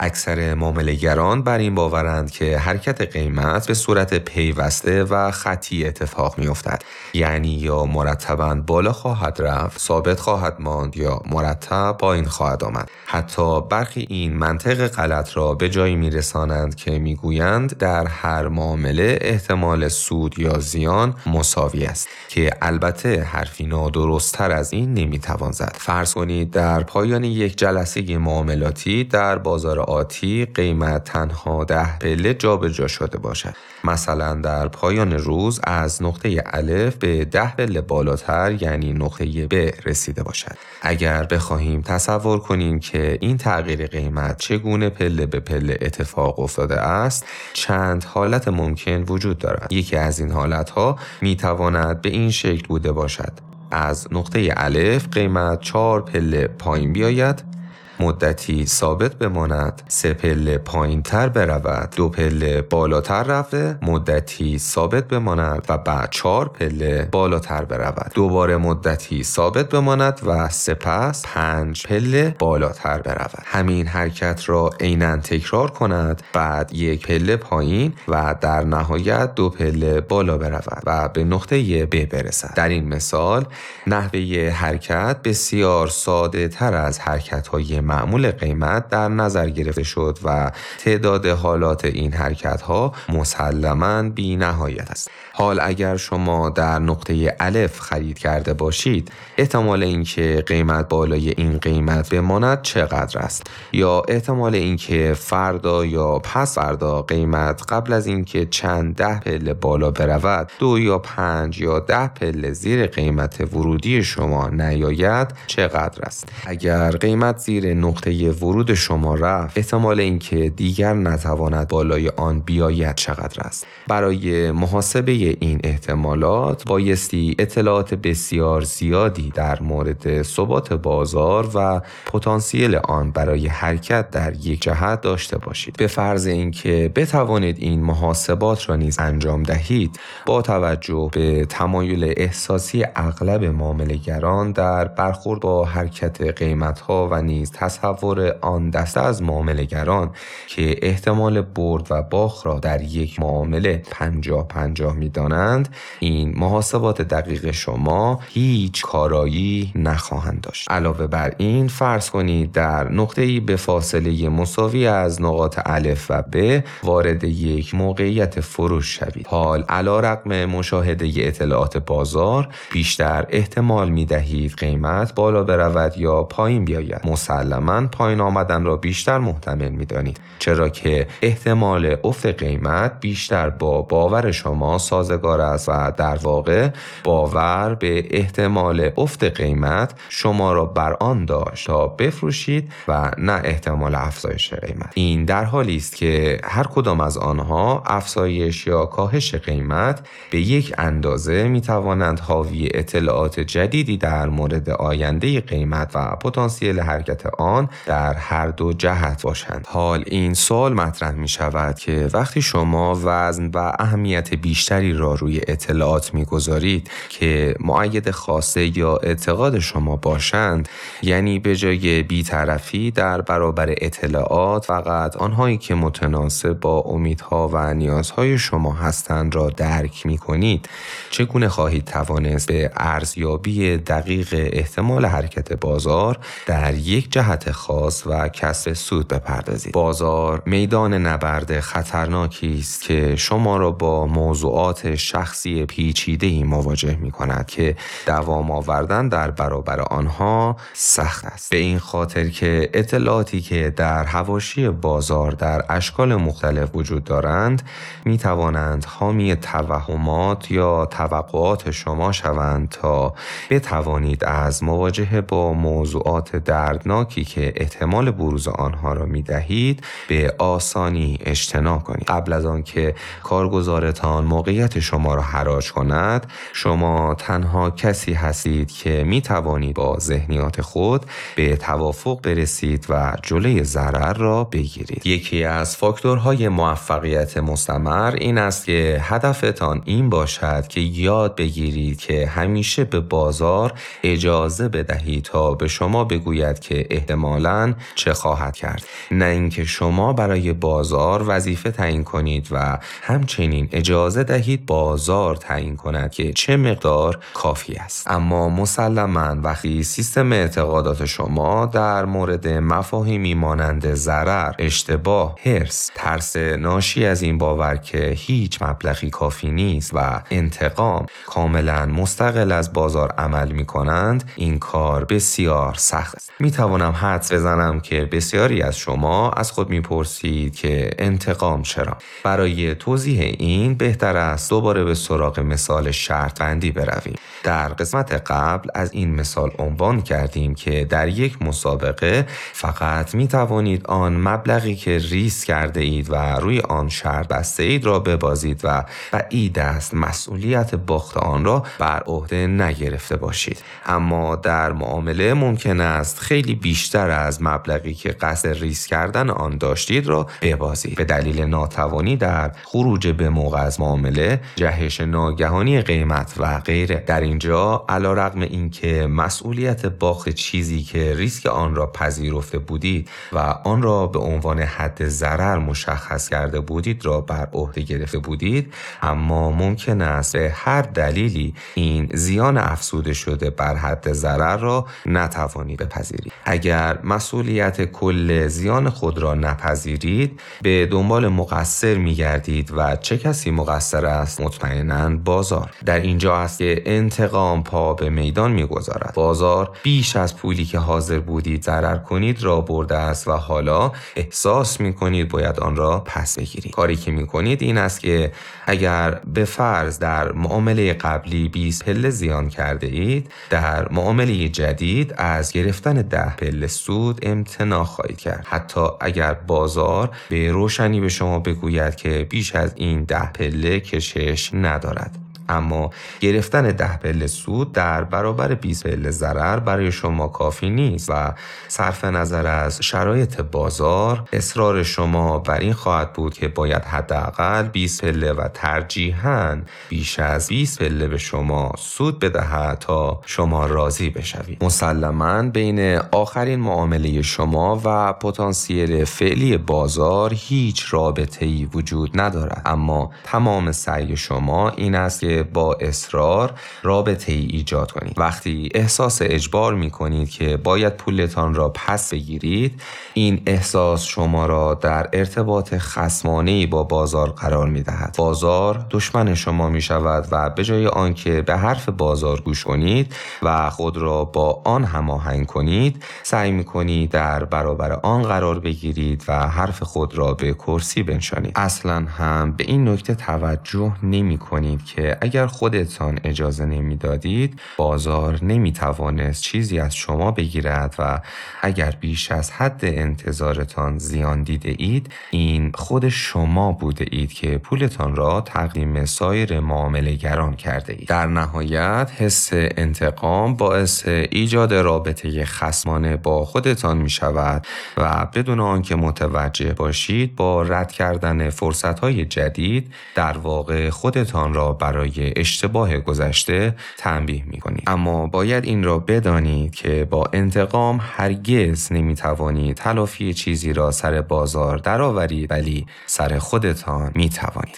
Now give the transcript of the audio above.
اکثر معاملهگران بر این باورند که حرکت قیمت به صورت پیوسته و خطی اتفاق می افتد. یعنی یا مرتبا بالا خواهد رفت، ثابت خواهد ماند یا مرتب پایین خواهد آمد. حتی برخی این منطق غلط را به جایی می رسانند که می گویند در هر معامله احتمال سود یا زیان مساوی است که البته حرفی نادرستتر از این نمی توان زد. فرض کنید در پایان یک جلسه معاملاتی در بازار آتی قیمت تنها ده پله جابجا شده باشد. مثلا در پایان روز از نقطه الف به ده پله بالاتر یعنی نقطه ب رسیده باشد. اگر بخواهیم تصور کنیم که این تغییر قیمت چگونه پله به پله اتفاق افتاده است چند حالت ممکن وجود دارد. یکی از این حالت ها می تواند به این شکل بوده باشد. از نقطه الف قیمت چهار پله پایین بیاید مدتی ثابت بماند. سه پله پایین تر برود. دو پله بالاتر رفته مدتی ثابت بماند و بعد چهار پله بالاتر برود. دوباره مدتی ثابت بماند و سپس پنج پله بالاتر برود. همین حرکت را عینا تکرار کند. بعد یک پله پایین و در نهایت دو پله بالا برود و به نقطه ب برسد. در این مثال نحوه حرکت بسیار ساده تر از حرکت های معمول قیمت در نظر گرفته شد و تعداد حالات این حرکت ها مسلما بی نهایت است. حال اگر شما در نقطه الف خرید کرده باشید احتمال اینکه قیمت بالای این قیمت بماند چقدر است یا احتمال اینکه فردا یا پس فردا قیمت قبل از اینکه چند ده پله بالا برود دو یا پنج یا ده پله زیر قیمت ورودی شما نیاید چقدر است اگر قیمت زیر نقطه ورود شما رفت احتمال اینکه دیگر نتواند بالای آن بیاید چقدر است. برای محاسبه این احتمالات بایستی اطلاعات بسیار زیادی در مورد ثبات بازار و پتانسیل آن برای حرکت در یک جهت داشته باشید. به فرض اینکه بتوانید این محاسبات را نیز انجام دهید با توجه به تمایل احساسی اغلب معاملهگران در برخورد با حرکت قیمت ها و نیز تصور آن دسته از معاملهگران که احتمال برد و باخ را در یک معامله پنجاه پنجاه می‌دانند این محاسبات دقیق شما هیچ کارایی نخواهند داشت. علاوه بر این فرض کنید در نقطه ای به فاصله مساوی از نقاط الف و ب وارد یک موقعیت فروش شوید. حال علا رقم مشاهده اطلاعات بازار بیشتر احتمال می دهید قیمت بالا برود یا پایین بیاید. مسلما پایین آمدن را بیشتر محتمل می دانید چرا که احتمال افت قیمت بیشتر با باور شما سازگار است و در واقع باور به احتمال افت قیمت شما را بر آن داشت تا بفروشید و نه احتمال افزایش قیمت. این در حالی است که هر کدام از آنها افزایش یا کاهش قیمت به یک اندازه می توانند حاوی اطلاعات جدیدی در مورد آینده قیمت و پتانسیل حرکت آن در هر دو جهت باشند. حال این سوال مطرح می شود که وقتی شما وزن و اهمیت بیشتری را روی اطلاعات می‌گذارید که معید خاصه یا اعتقاد شما باشند یعنی به جای بیطرفی در برابر اطلاعات فقط آنهایی که متناسب با امیدها و نیازهای شما هستند را درک می کنید. چگونه خواهید توانست به ارزیابی دقیق احتمال حرکت بازار در یک جهت خاص و کسب سود بپردازید. بازار میدان نبرد خطرناکی است که شما را با موضوعات شخصی پیچیده ای مواجه می کند که دوام آوردن در برابر آنها سخت است. به این خاطر که اطلاعاتی که در هواشی بازار در اشکال مختلف وجود دارند می توانند حامی توهمات یا توقعات شما شوند تا بتوانید از مواجهه با موضوعات دردناکی که احتمال بروز آنها را می دهید به آسانی اجتناب کنید. قبل از آنکه کارگزارتان موقعیت شما را حراج کند شما تنها کسی هستید که می توانید با ذهنیات خود به توافق برسید و جلوی ضرر را بگیرید. یکی از فاکتورهای موفقیت مستمر این است که هدفتان این باشد که یاد بگیرید که همیشه به بازار اجازه بدهید تا به شما بگوید که احتمالا چه خواهد کرد. نه اینکه شما برای بازار وظیفه تعیین کنید و همچنین اجازه دهید بازار تعیین کند که چه مقدار کافی است. اما مسلما وقتی سیستم اعتقادات شما در مورد مفاهیمی مانند ضرر اشتباه هرس ترس ناشی از این باور که هیچ مبلغی کافی نیست و انتقام کاملا مستقل از بازار عمل می کنند این کار بسیار سخت است. می توانم حدس بزنم که بسیاری از شما از خود می‌پرسید که انتقام چرا. برای توضیح این بهتر است دوباره به سراغ مثال شرط بندی برویم. در قسمت قبل از این مثال عنوان کردیم که در یک مسابقه فقط می توانید آن مبلغی که ریسک کرده اید و روی آن شرط بسته اید را ببازید و بعید است مسئولیت باخت آن را بر عهده نگرفته باشید. اما در معامله ممکن است خیلی بیشتر از مبلغی که قصد ریسک کردن آن داشتید را ببازید. به دلیل ناتوانی در خروج به موقع از معامله جهش ناگهانی قیمت و غیره. در اینجا علی رغم اینکه مسئولیت باخت چیزی که ریسک آن را پذیرفته بودید و آن را به عنوان حد ضرر مشخص کرده بودید را بر عهده گرفته بودید اما ممکن است به هر دلیلی این زیان افزوده شده بر حد ضرر را نتوانید بپذیرید. اگر مسئولیت کل زیان خود را نپذیرید به دنبال مقصر میگردید و چه کسی مقصر است؟ مطمئنا بازار. در اینجا است که انتقام پا به میدان می‌گذارد. بازار بیش از پولی که حاضر بودید ضرر کنید را برده است و حالا احساس می کنید باید آن را پس بگیرید. کاری که می کنید این است که اگر به فرض در معامله قبلی 20 پله زیان کرده اید در معامله جدید از گرفتن ده پله سود امتناع خواهید کرد. حتی اگر بازار به روشنی به شما بگوید که بیش از این ده پله کشش ندارد. اما گرفتن ده پله سود در برابر 20 پله ضرر برای شما کافی نیست و صرف نظر از شرایط بازار اصرار شما بر این خواهد بود که باید حداقل 20 پله و ترجیحاً بیش از 20 پله به شما سود بدهد تا شما راضی بشوید. مسلما بین آخرین معامله شما و پتانسیل فعلی بازار هیچ رابطه ای وجود ندارد. اما تمام سعی شما این است که با اصرار رابطه ای ایجاد کنید. وقتی احساس اجبار می کنید که باید پولتان را پس بگیرید این احساس شما را در ارتباط خسمانه با بازار قرار می دهد بازار دشمن شما می شود و به جای آنکه به حرف بازار گوش کنید و خود را با آن هماهنگ کنید سعی می کنید در برابر آن قرار بگیرید و حرف خود را به کرسی بنشانید. اصلا هم به این نکته توجه نمی کنید که اگر خودتان اجازه نمی‌دادید بازار نمی توانست چیزی از شما بگیرد و اگر بیش از حد انتظارتان زیان دیده اید این خود شما بوده اید که پولتان را تقدیم سایر گران کرده اید. در نهایت حس انتقام باعث ایجاد رابطه خسمانه با خودتان می شود و بدون آنکه متوجه باشید با رد کردن فرصت های جدید در واقع خودتان را اشتباه گذشته تنبیه می کنید. اما باید این را بدانید که با انتقام هرگز نمی توانید تلافی چیزی را سر بازار درآورید ولی سر خودتان می توانید.